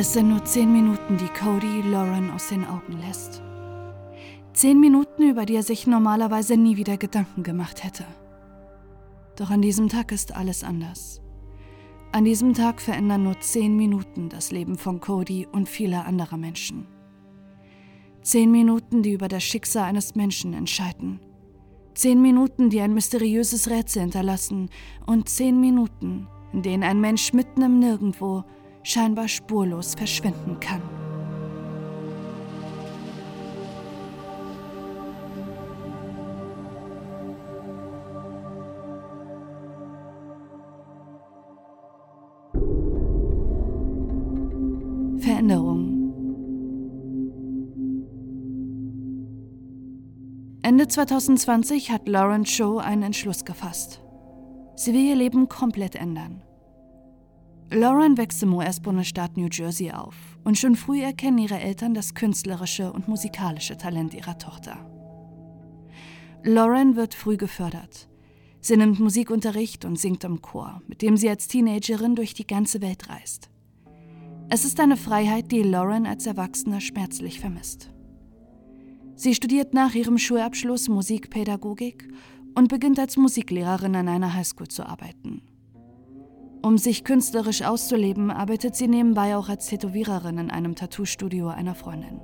Es sind nur zehn Minuten, die Cody Lauren aus den Augen lässt. Zehn Minuten, über die er sich normalerweise nie wieder Gedanken gemacht hätte. Doch an diesem Tag ist alles anders. An diesem Tag verändern nur zehn Minuten das Leben von Cody und vieler anderer Menschen. Zehn Minuten, die über das Schicksal eines Menschen entscheiden. Zehn Minuten, die ein mysteriöses Rätsel hinterlassen. Und zehn Minuten, in denen ein Mensch mitten im Nirgendwo scheinbar spurlos verschwinden kann. Veränderung. Ende 2020 hat Lauren Cho einen Entschluss gefasst. Sie will ihr Leben komplett ändern. Lauren wächst im US-Bundesstaat New Jersey auf und schon früh erkennen ihre Eltern das künstlerische und musikalische Talent ihrer Tochter. Lauren wird früh gefördert. Sie nimmt Musikunterricht und singt im Chor, mit dem sie als Teenagerin durch die ganze Welt reist. Es ist eine Freiheit, die Lauren als Erwachsene schmerzlich vermisst. Sie studiert nach ihrem Schulabschluss Musikpädagogik und beginnt als Musiklehrerin an einer Highschool zu arbeiten. Um sich künstlerisch auszuleben, arbeitet sie nebenbei auch als Tätowiererin in einem Tattoo-Studio einer Freundin.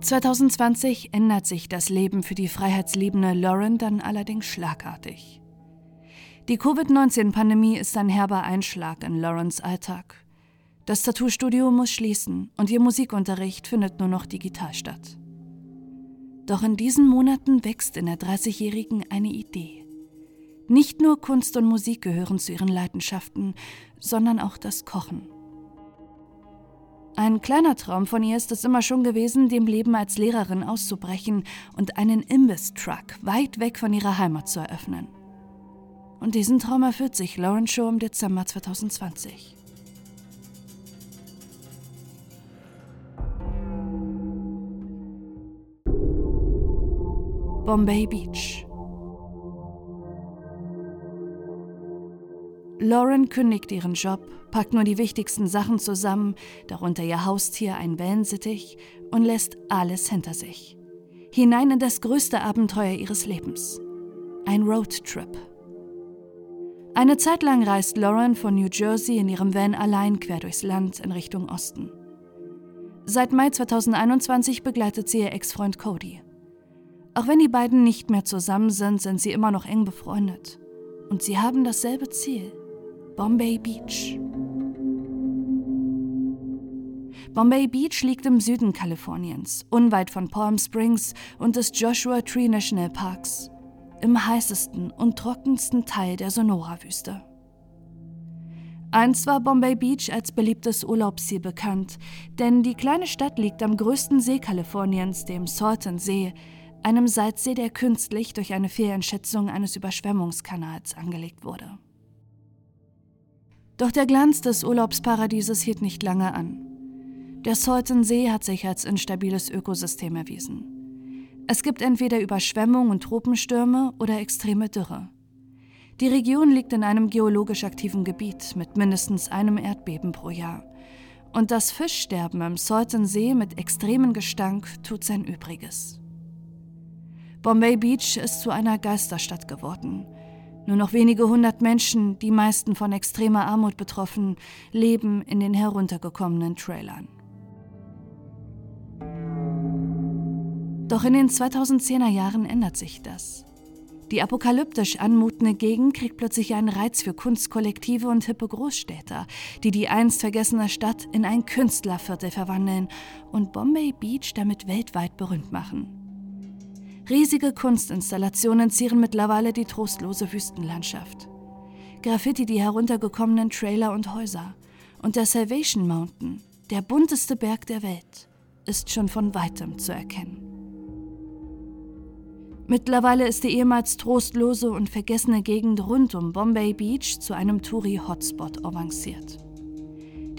2020 ändert sich das Leben für die freiheitsliebende Lauren dann allerdings schlagartig. Die Covid-19-Pandemie ist ein herber Einschlag in Laurens Alltag. Das Tattoo-Studio muss schließen und ihr Musikunterricht findet nur noch digital statt. Doch in diesen Monaten wächst in der 30-Jährigen eine Idee. Nicht nur Kunst und Musik gehören zu ihren Leidenschaften, sondern auch das Kochen. Ein kleiner Traum von ihr ist es immer schon gewesen, dem Leben als Lehrerin auszubrechen und einen Imbiss-Truck weit weg von ihrer Heimat zu eröffnen. Und diesen Traum erfüllt sich Lauren Shaw im Dezember 2020. Bombay Beach Lauren kündigt ihren Job, packt nur die wichtigsten Sachen zusammen, darunter ihr Haustier, ein Wellensittich, und lässt alles hinter sich. Hinein in das größte Abenteuer ihres Lebens. Ein Roadtrip. Eine Zeit lang reist Lauren von New Jersey in ihrem Van allein quer durchs Land in Richtung Osten. Seit Mai 2021 begleitet sie ihr Ex-Freund Cody. Auch wenn die beiden nicht mehr zusammen sind, sind sie immer noch eng befreundet. Und sie haben dasselbe Ziel. Bombay Beach. Bombay Beach liegt im Süden Kaliforniens, unweit von Palm Springs und des Joshua Tree National Parks, im heißesten und trockensten Teil der Sonora-Wüste. Einst war Bombay Beach als beliebtes Urlaubsziel bekannt, denn die kleine Stadt liegt am größten See Kaliforniens, dem Salton See, einem Salzsee, der künstlich durch eine Fehleinschätzung eines Überschwemmungskanals angelegt wurde. Doch der Glanz des Urlaubsparadieses hielt nicht lange an. Der Salton-See hat sich als instabiles Ökosystem erwiesen. Es gibt entweder Überschwemmung und Tropenstürme oder extreme Dürre. Die Region liegt in einem geologisch aktiven Gebiet mit mindestens einem Erdbeben pro Jahr. Und das Fischsterben im Salton-See mit extremem Gestank tut sein Übriges. Bombay Beach ist zu einer Geisterstadt geworden – nur noch wenige hundert Menschen, die meisten von extremer Armut betroffen, leben in den heruntergekommenen Trailern. Doch in den 2010er Jahren ändert sich das. Die apokalyptisch anmutende Gegend kriegt plötzlich einen Reiz für Kunstkollektive und hippe Großstädter, die die einst vergessene Stadt in ein Künstlerviertel verwandeln und Bombay Beach damit weltweit berühmt machen. Riesige Kunstinstallationen zieren mittlerweile die trostlose Wüstenlandschaft. Graffiti die heruntergekommenen Trailer und Häuser. Und der Salvation Mountain, der bunteste Berg der Welt, ist schon von weitem zu erkennen. Mittlerweile ist die ehemals trostlose und vergessene Gegend rund um Bombay Beach zu einem Touri-Hotspot avanciert.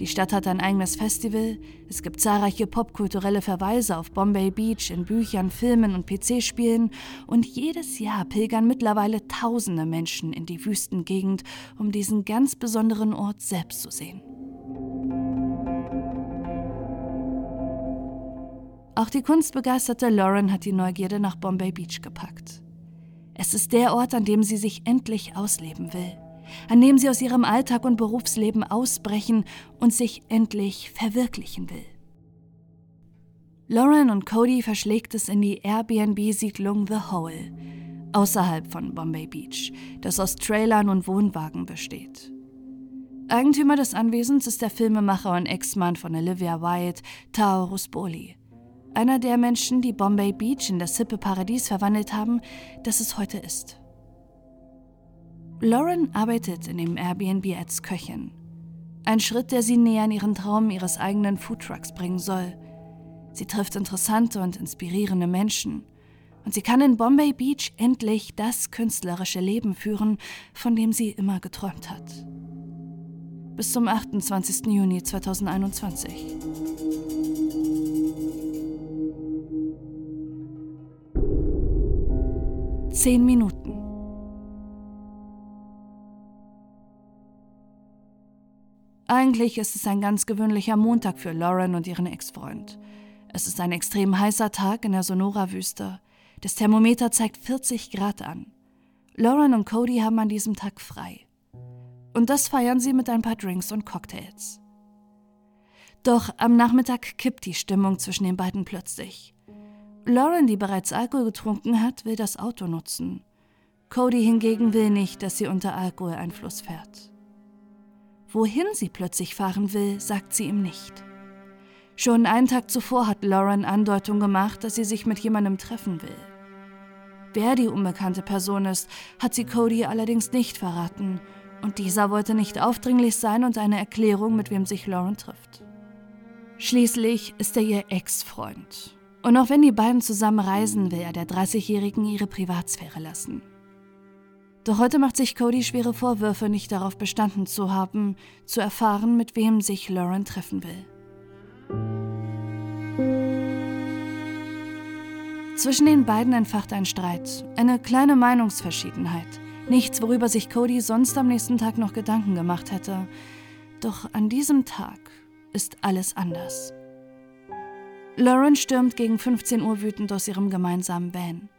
Die Stadt hat ein eigenes Festival, es gibt zahlreiche popkulturelle Verweise auf Bombay Beach in Büchern, Filmen und PC-Spielen und jedes Jahr pilgern mittlerweile tausende Menschen in die Wüstengegend, um diesen ganz besonderen Ort selbst zu sehen. Auch die kunstbegeisterte Lauren hat die Neugierde nach Bombay Beach gepackt. Es ist der Ort, an dem sie sich endlich ausleben will an dem sie aus ihrem Alltag und Berufsleben ausbrechen und sich endlich verwirklichen will. Lauren und Cody verschlägt es in die Airbnb-Siedlung The Hole, außerhalb von Bombay Beach, das aus Trailern und Wohnwagen besteht. Eigentümer des Anwesens ist der Filmemacher und Ex-Mann von Olivia White, Tao Rusboli. Einer der Menschen, die Bombay Beach in das hippe Paradies verwandelt haben, das es heute ist. Lauren arbeitet in dem Airbnb als Köchin. Ein Schritt, der sie näher an ihren Traum ihres eigenen Foodtrucks bringen soll. Sie trifft interessante und inspirierende Menschen. Und sie kann in Bombay Beach endlich das künstlerische Leben führen, von dem sie immer geträumt hat. Bis zum 28. Juni 2021. Zehn Minuten. Eigentlich ist es ein ganz gewöhnlicher Montag für Lauren und ihren Ex-Freund. Es ist ein extrem heißer Tag in der Sonora-Wüste. Das Thermometer zeigt 40 Grad an. Lauren und Cody haben an diesem Tag frei. Und das feiern sie mit ein paar Drinks und Cocktails. Doch am Nachmittag kippt die Stimmung zwischen den beiden plötzlich. Lauren, die bereits Alkohol getrunken hat, will das Auto nutzen. Cody hingegen will nicht, dass sie unter Alkoholeinfluss fährt. Wohin sie plötzlich fahren will, sagt sie ihm nicht. Schon einen Tag zuvor hat Lauren Andeutung gemacht, dass sie sich mit jemandem treffen will. Wer die unbekannte Person ist, hat sie Cody allerdings nicht verraten, und dieser wollte nicht aufdringlich sein und eine Erklärung, mit wem sich Lauren trifft. Schließlich ist er ihr Ex-Freund. Und auch wenn die beiden zusammen reisen, will er der 30-Jährigen ihre Privatsphäre lassen. Doch heute macht sich Cody schwere Vorwürfe, nicht darauf bestanden zu haben, zu erfahren, mit wem sich Lauren treffen will. Zwischen den beiden entfacht ein Streit, eine kleine Meinungsverschiedenheit. Nichts, worüber sich Cody sonst am nächsten Tag noch Gedanken gemacht hätte. Doch an diesem Tag ist alles anders. Lauren stürmt gegen 15 Uhr wütend aus ihrem gemeinsamen Van.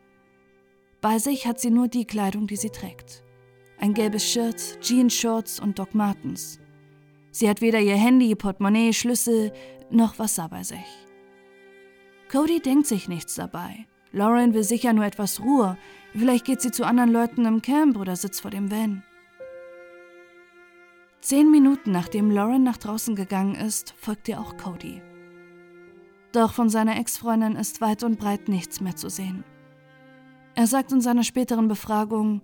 Bei sich hat sie nur die Kleidung, die sie trägt. Ein gelbes Shirt, Jeans-Shorts und Doc Martens. Sie hat weder ihr Handy, Portemonnaie, Schlüssel noch Wasser bei sich. Cody denkt sich nichts dabei. Lauren will sicher nur etwas Ruhe. Vielleicht geht sie zu anderen Leuten im Camp oder sitzt vor dem Van. Zehn Minuten nachdem Lauren nach draußen gegangen ist, folgt ihr auch Cody. Doch von seiner Ex-Freundin ist weit und breit nichts mehr zu sehen. Er sagt in seiner späteren Befragung,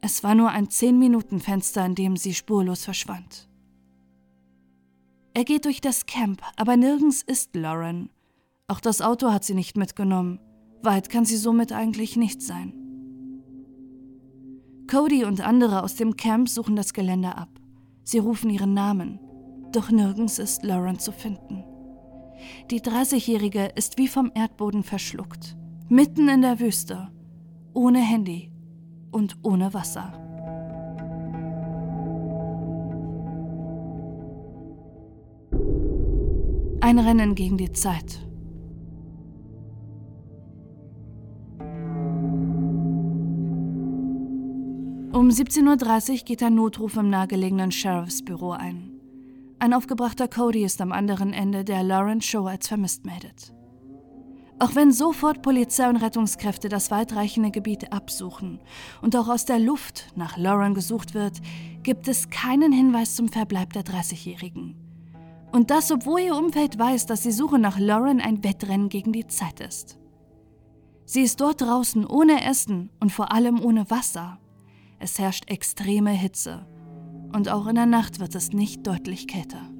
es war nur ein 10-Minuten-Fenster, in dem sie spurlos verschwand. Er geht durch das Camp, aber nirgends ist Lauren. Auch das Auto hat sie nicht mitgenommen. Weit kann sie somit eigentlich nicht sein. Cody und andere aus dem Camp suchen das Gelände ab. Sie rufen ihren Namen, doch nirgends ist Lauren zu finden. Die 30-Jährige ist wie vom Erdboden verschluckt, mitten in der Wüste ohne Handy und ohne Wasser. Ein Rennen gegen die Zeit. Um 17.30 Uhr geht ein Notruf im nahegelegenen Sheriffsbüro ein. Ein aufgebrachter Cody ist am anderen Ende, der Lawrence Show als vermisst meldet. Auch wenn sofort Polizei und Rettungskräfte das weitreichende Gebiet absuchen und auch aus der Luft nach Lauren gesucht wird, gibt es keinen Hinweis zum Verbleib der 30-Jährigen. Und das, obwohl ihr Umfeld weiß, dass die Suche nach Lauren ein Wettrennen gegen die Zeit ist. Sie ist dort draußen ohne Essen und vor allem ohne Wasser. Es herrscht extreme Hitze. Und auch in der Nacht wird es nicht deutlich kälter.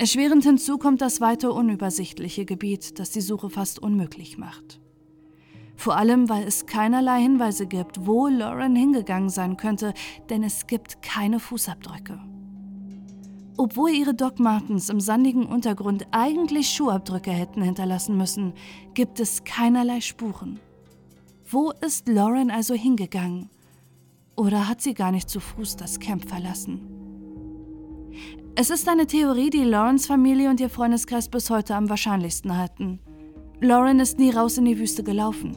Erschwerend hinzu kommt das weite unübersichtliche Gebiet, das die Suche fast unmöglich macht. Vor allem, weil es keinerlei Hinweise gibt, wo Lauren hingegangen sein könnte, denn es gibt keine Fußabdrücke. Obwohl ihre Doc Martens im sandigen Untergrund eigentlich Schuhabdrücke hätten hinterlassen müssen, gibt es keinerlei Spuren. Wo ist Lauren also hingegangen? Oder hat sie gar nicht zu Fuß das Camp verlassen? Es ist eine Theorie, die Laurens Familie und ihr Freundeskreis bis heute am wahrscheinlichsten halten. Lauren ist nie raus in die Wüste gelaufen.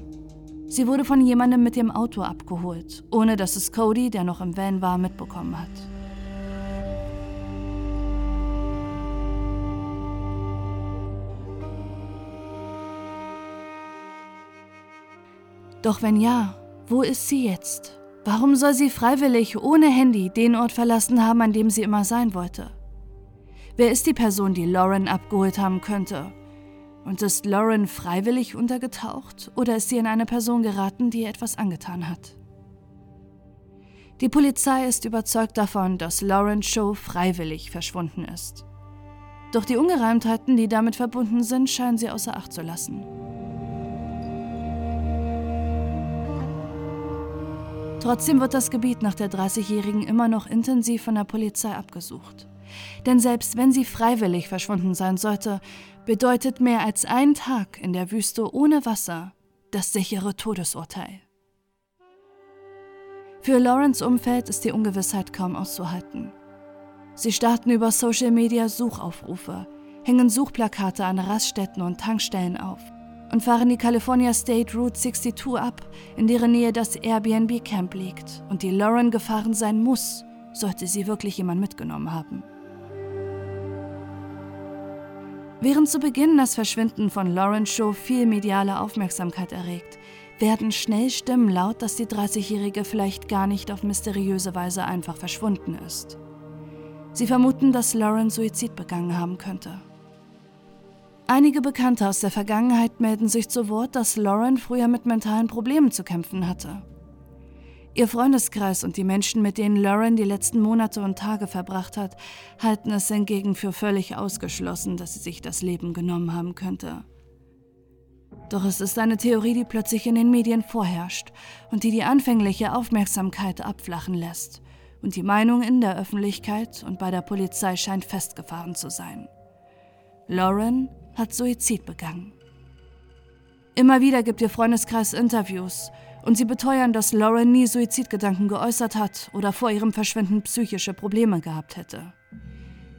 Sie wurde von jemandem mit dem Auto abgeholt, ohne dass es Cody, der noch im Van war, mitbekommen hat. Doch wenn ja, wo ist sie jetzt? Warum soll sie freiwillig ohne Handy den Ort verlassen haben, an dem sie immer sein wollte? Wer ist die Person, die Lauren abgeholt haben könnte? Und ist Lauren freiwillig untergetaucht oder ist sie in eine Person geraten, die ihr etwas angetan hat? Die Polizei ist überzeugt davon, dass Lauren Show freiwillig verschwunden ist. Doch die Ungereimtheiten, die damit verbunden sind, scheinen sie außer Acht zu lassen. Trotzdem wird das Gebiet nach der 30-Jährigen immer noch intensiv von der Polizei abgesucht. Denn selbst wenn sie freiwillig verschwunden sein sollte, bedeutet mehr als ein Tag in der Wüste ohne Wasser das sichere Todesurteil. Für Lawrence Umfeld ist die Ungewissheit kaum auszuhalten. Sie starten über Social Media Suchaufrufe, hängen Suchplakate an Raststätten und Tankstellen auf und fahren die California State Route 62 ab, in deren Nähe das Airbnb-Camp liegt und die Lauren gefahren sein muss, sollte sie wirklich jemand mitgenommen haben. Während zu Beginn das Verschwinden von Lauren Show viel mediale Aufmerksamkeit erregt, werden schnell Stimmen laut, dass die 30-Jährige vielleicht gar nicht auf mysteriöse Weise einfach verschwunden ist. Sie vermuten, dass Lauren Suizid begangen haben könnte. Einige Bekannte aus der Vergangenheit melden sich zu Wort, dass Lauren früher mit mentalen Problemen zu kämpfen hatte. Ihr Freundeskreis und die Menschen, mit denen Lauren die letzten Monate und Tage verbracht hat, halten es hingegen für völlig ausgeschlossen, dass sie sich das Leben genommen haben könnte. Doch es ist eine Theorie, die plötzlich in den Medien vorherrscht und die die anfängliche Aufmerksamkeit abflachen lässt. Und die Meinung in der Öffentlichkeit und bei der Polizei scheint festgefahren zu sein. Lauren hat Suizid begangen. Immer wieder gibt ihr Freundeskreis Interviews und sie beteuern, dass Lauren nie Suizidgedanken geäußert hat oder vor ihrem Verschwinden psychische Probleme gehabt hätte.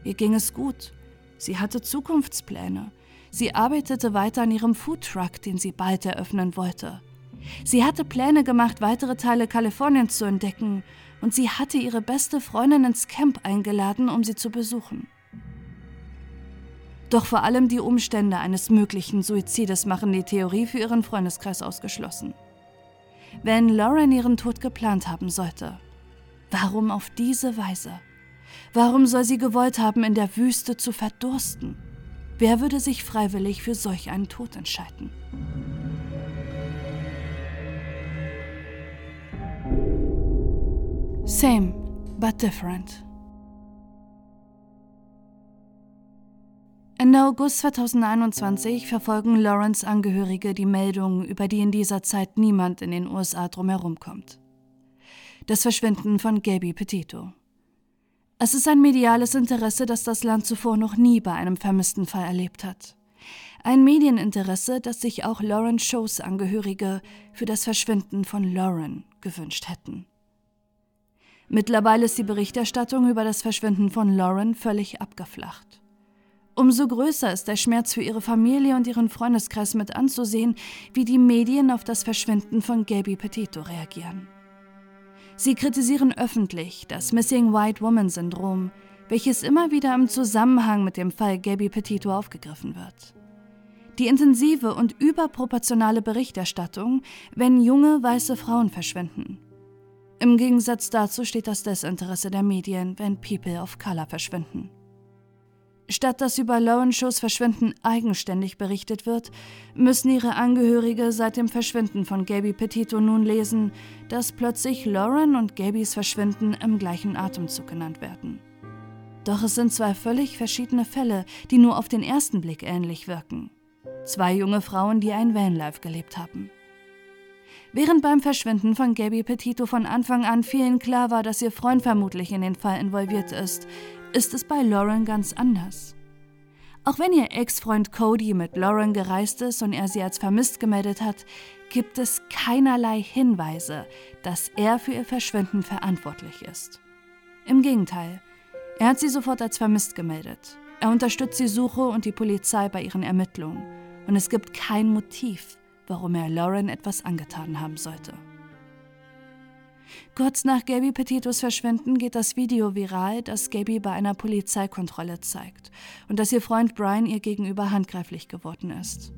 Ihr ging es gut. Sie hatte Zukunftspläne. Sie arbeitete weiter an ihrem Foodtruck, den sie bald eröffnen wollte. Sie hatte Pläne gemacht, weitere Teile Kaliforniens zu entdecken, und sie hatte ihre beste Freundin ins Camp eingeladen, um sie zu besuchen. Doch vor allem die Umstände eines möglichen Suizides machen die Theorie für ihren Freundeskreis ausgeschlossen. Wenn Lauren ihren Tod geplant haben sollte, warum auf diese Weise? Warum soll sie gewollt haben, in der Wüste zu verdursten? Wer würde sich freiwillig für solch einen Tod entscheiden? Same, but different. Ende August 2021 verfolgen Lawrence Angehörige die Meldungen, über die in dieser Zeit niemand in den USA drumherum kommt. Das Verschwinden von Gaby Petito. Es ist ein mediales Interesse, das das Land zuvor noch nie bei einem vermissten Fall erlebt hat. Ein Medieninteresse, das sich auch Lauren Shows Angehörige für das Verschwinden von Lauren gewünscht hätten. Mittlerweile ist die Berichterstattung über das Verschwinden von Lauren völlig abgeflacht. Umso größer ist der Schmerz für ihre Familie und ihren Freundeskreis mit anzusehen, wie die Medien auf das Verschwinden von Gaby Petito reagieren. Sie kritisieren öffentlich das Missing White Woman Syndrom, welches immer wieder im Zusammenhang mit dem Fall Gaby Petito aufgegriffen wird. Die intensive und überproportionale Berichterstattung, wenn junge weiße Frauen verschwinden. Im Gegensatz dazu steht das Desinteresse der Medien, wenn People of Color verschwinden. Statt dass über Lauren Shows Verschwinden eigenständig berichtet wird, müssen ihre Angehörige seit dem Verschwinden von Gaby Petito nun lesen, dass plötzlich Lauren und Gabys Verschwinden im gleichen Atemzug genannt werden. Doch es sind zwei völlig verschiedene Fälle, die nur auf den ersten Blick ähnlich wirken. Zwei junge Frauen, die ein Vanlife gelebt haben. Während beim Verschwinden von Gaby Petito von Anfang an vielen klar war, dass ihr Freund vermutlich in den Fall involviert ist, ist es bei Lauren ganz anders. Auch wenn ihr Ex-Freund Cody mit Lauren gereist ist und er sie als vermisst gemeldet hat, gibt es keinerlei Hinweise, dass er für ihr Verschwinden verantwortlich ist. Im Gegenteil, er hat sie sofort als vermisst gemeldet. Er unterstützt die Suche und die Polizei bei ihren Ermittlungen. Und es gibt kein Motiv, warum er Lauren etwas angetan haben sollte. Kurz nach Gabby Petitos Verschwinden geht das Video viral, das Gabby bei einer Polizeikontrolle zeigt und dass ihr Freund Brian ihr gegenüber handgreiflich geworden ist.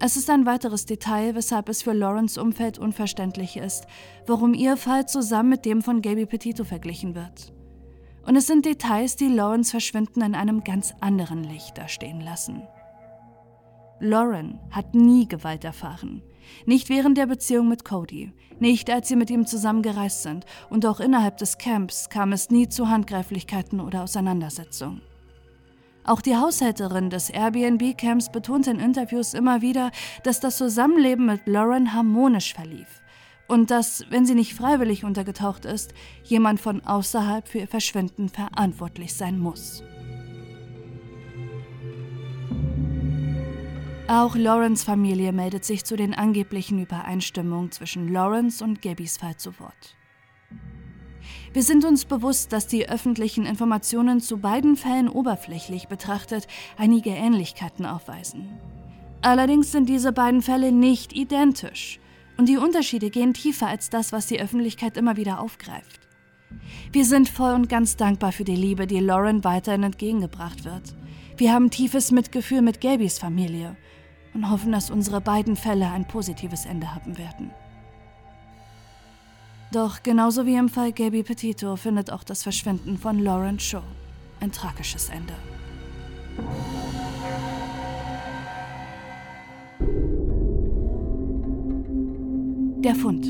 Es ist ein weiteres Detail, weshalb es für Lawrence Umfeld unverständlich ist, warum ihr Fall zusammen mit dem von Gabby Petito verglichen wird. Und es sind Details, die Lawrence Verschwinden in einem ganz anderen Licht dastehen lassen. Lauren hat nie Gewalt erfahren. Nicht während der Beziehung mit Cody, nicht als sie mit ihm zusammengereist sind und auch innerhalb des Camps kam es nie zu Handgreiflichkeiten oder Auseinandersetzungen. Auch die Haushälterin des Airbnb-Camps betont in Interviews immer wieder, dass das Zusammenleben mit Lauren harmonisch verlief und dass, wenn sie nicht freiwillig untergetaucht ist, jemand von außerhalb für ihr Verschwinden verantwortlich sein muss. Auch Lawrence Familie meldet sich zu den angeblichen Übereinstimmungen zwischen Lawrence und Gabbys Fall zu Wort. Wir sind uns bewusst, dass die öffentlichen Informationen zu beiden Fällen oberflächlich betrachtet einige Ähnlichkeiten aufweisen. Allerdings sind diese beiden Fälle nicht identisch und die Unterschiede gehen tiefer als das, was die Öffentlichkeit immer wieder aufgreift. Wir sind voll und ganz dankbar für die Liebe, die Lauren weiterhin entgegengebracht wird. Wir haben tiefes Mitgefühl mit Gabys Familie und hoffen, dass unsere beiden Fälle ein positives Ende haben werden. Doch genauso wie im Fall Gaby Petito findet auch das Verschwinden von Lauren Shaw ein tragisches Ende. Der Fund.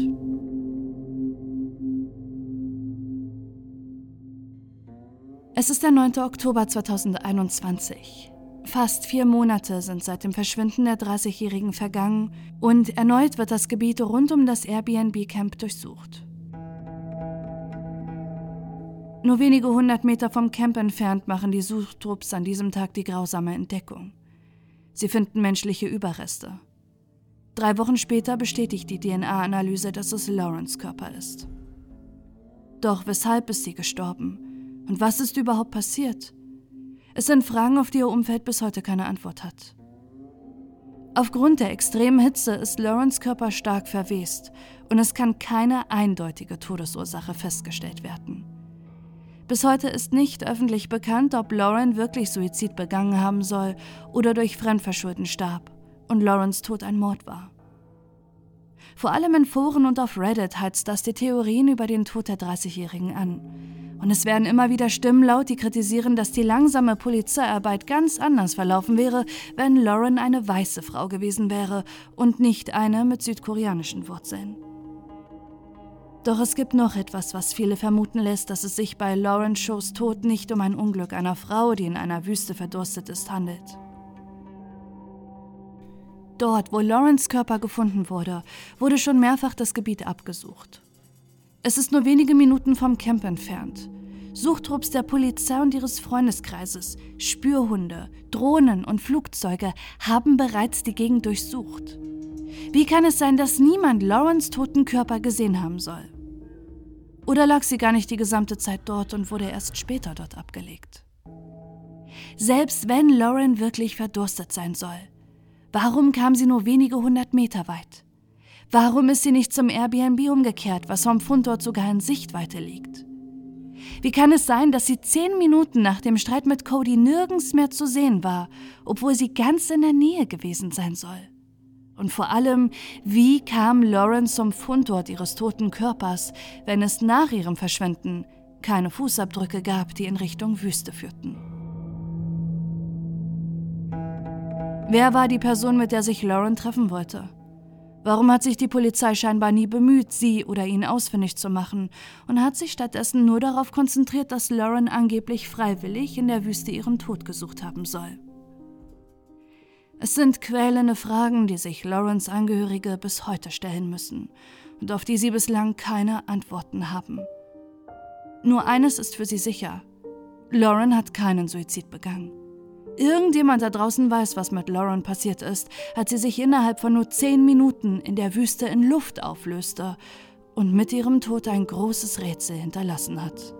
Es ist der 9. Oktober 2021. Fast vier Monate sind seit dem Verschwinden der 30-Jährigen vergangen und erneut wird das Gebiet rund um das Airbnb-Camp durchsucht. Nur wenige hundert Meter vom Camp entfernt machen die Suchtrupps an diesem Tag die grausame Entdeckung. Sie finden menschliche Überreste. Drei Wochen später bestätigt die DNA-Analyse, dass es Lawrence Körper ist. Doch weshalb ist sie gestorben? Und was ist überhaupt passiert? Es sind Fragen, auf die ihr Umfeld bis heute keine Antwort hat. Aufgrund der extremen Hitze ist Lawrence Körper stark verwest und es kann keine eindeutige Todesursache festgestellt werden. Bis heute ist nicht öffentlich bekannt, ob Lauren wirklich Suizid begangen haben soll oder durch Fremdverschulden starb und Lawrence Tod ein Mord war. Vor allem in Foren und auf Reddit heizt das die Theorien über den Tod der 30-Jährigen an. Und es werden immer wieder Stimmen laut, die kritisieren, dass die langsame Polizeiarbeit ganz anders verlaufen wäre, wenn Lauren eine weiße Frau gewesen wäre und nicht eine mit südkoreanischen Wurzeln. Doch es gibt noch etwas, was viele vermuten lässt, dass es sich bei Lauren Shows Tod nicht um ein Unglück einer Frau, die in einer Wüste verdurstet ist, handelt. Dort, wo Lawrence Körper gefunden wurde, wurde schon mehrfach das Gebiet abgesucht. Es ist nur wenige Minuten vom Camp entfernt. Suchtrupps der Polizei und ihres Freundeskreises, Spürhunde, Drohnen und Flugzeuge haben bereits die Gegend durchsucht. Wie kann es sein, dass niemand Lawrence toten Körper gesehen haben soll? Oder lag sie gar nicht die gesamte Zeit dort und wurde erst später dort abgelegt? Selbst wenn Lauren wirklich verdurstet sein soll, warum kam sie nur wenige hundert Meter weit? Warum ist sie nicht zum Airbnb umgekehrt, was vom Fundort sogar in Sichtweite liegt? Wie kann es sein, dass sie zehn Minuten nach dem Streit mit Cody nirgends mehr zu sehen war, obwohl sie ganz in der Nähe gewesen sein soll? Und vor allem, wie kam Lauren zum Fundort ihres toten Körpers, wenn es nach ihrem Verschwinden keine Fußabdrücke gab, die in Richtung Wüste führten? Wer war die Person, mit der sich Lauren treffen wollte? Warum hat sich die Polizei scheinbar nie bemüht, sie oder ihn ausfindig zu machen und hat sich stattdessen nur darauf konzentriert, dass Lauren angeblich freiwillig in der Wüste ihren Tod gesucht haben soll? Es sind quälende Fragen, die sich Laurens Angehörige bis heute stellen müssen und auf die sie bislang keine Antworten haben. Nur eines ist für sie sicher. Lauren hat keinen Suizid begangen. Irgendjemand da draußen weiß, was mit Lauren passiert ist, als sie sich innerhalb von nur zehn Minuten in der Wüste in Luft auflöste und mit ihrem Tod ein großes Rätsel hinterlassen hat.